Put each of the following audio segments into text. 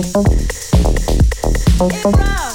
Get down.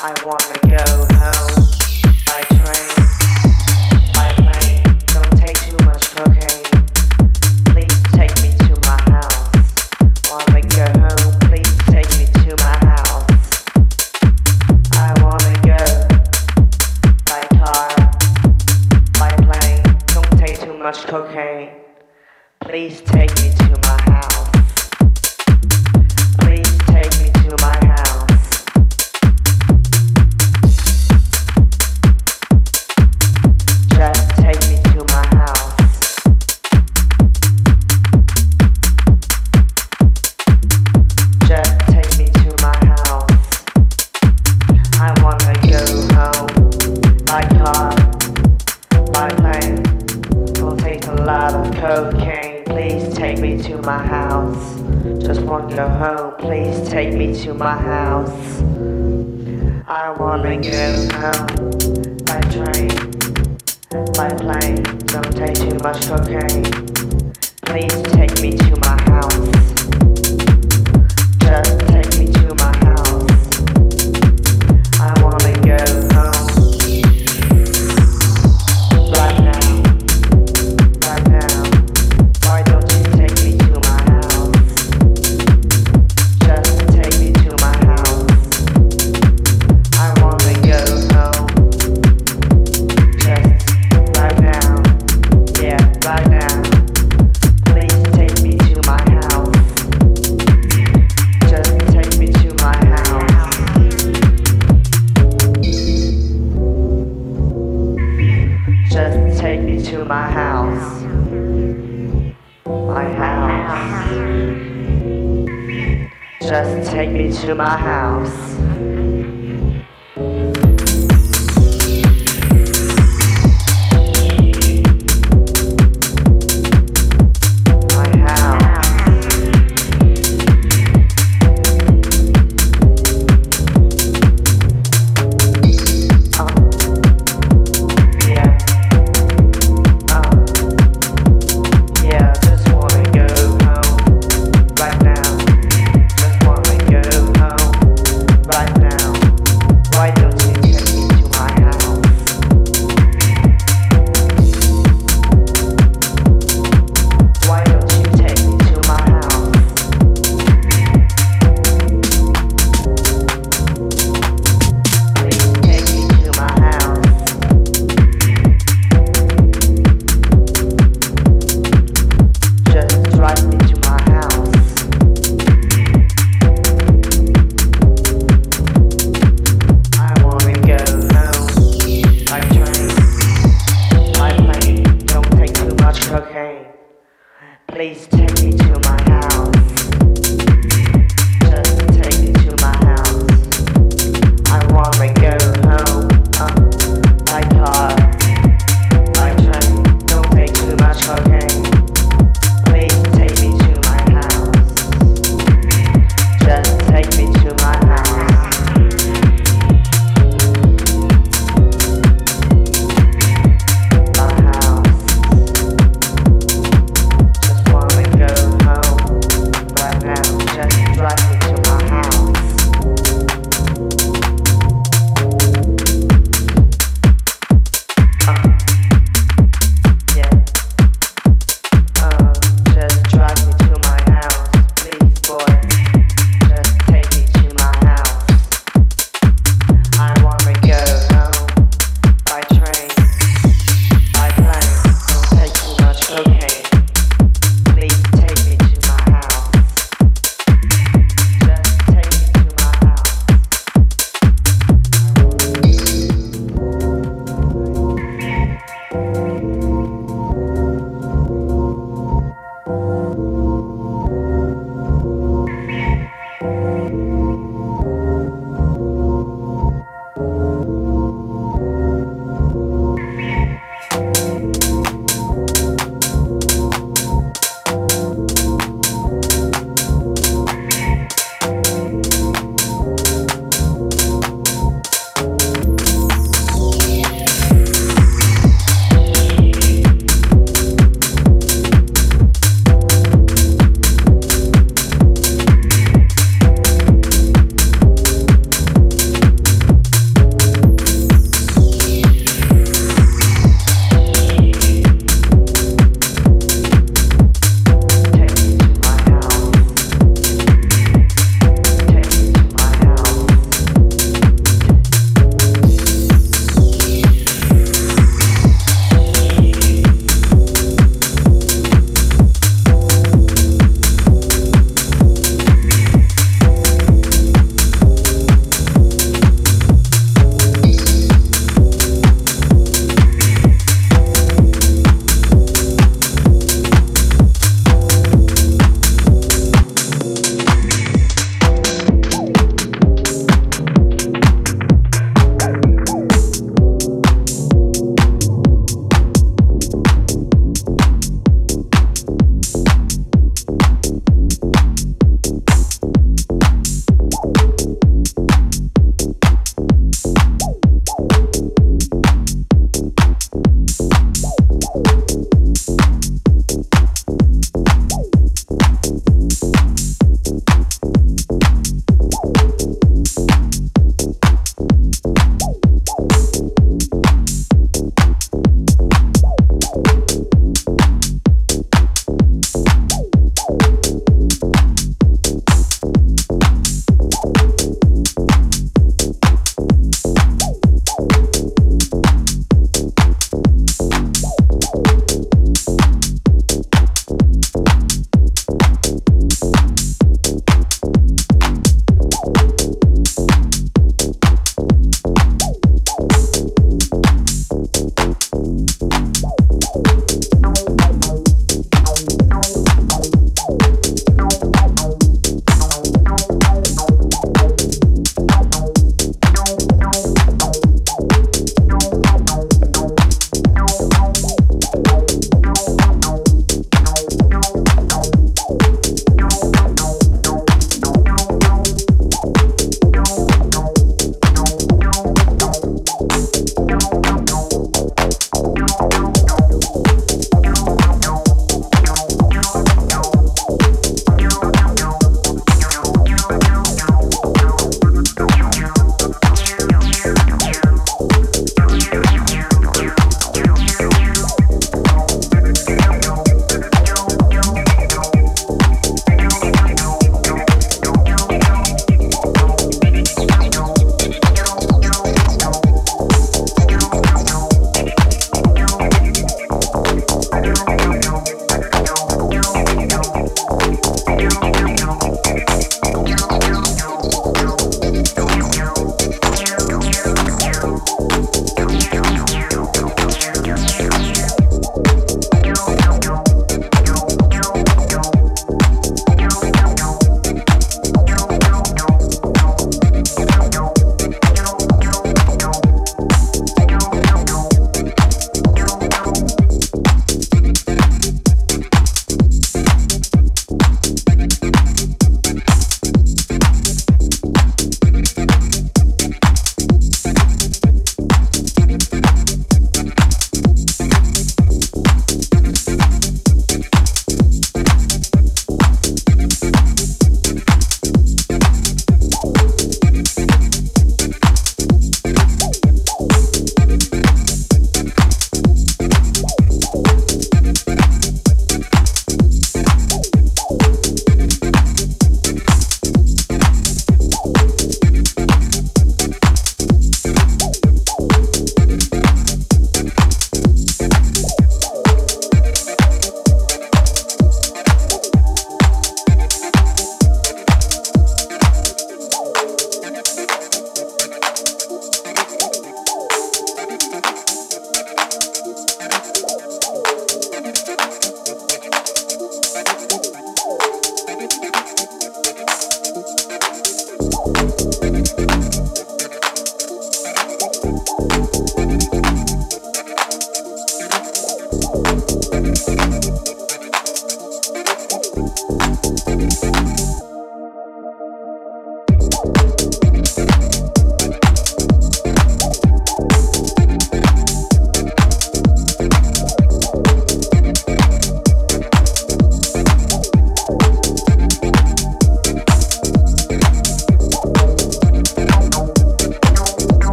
I wanna go home. I try. My house. Just take me to my house.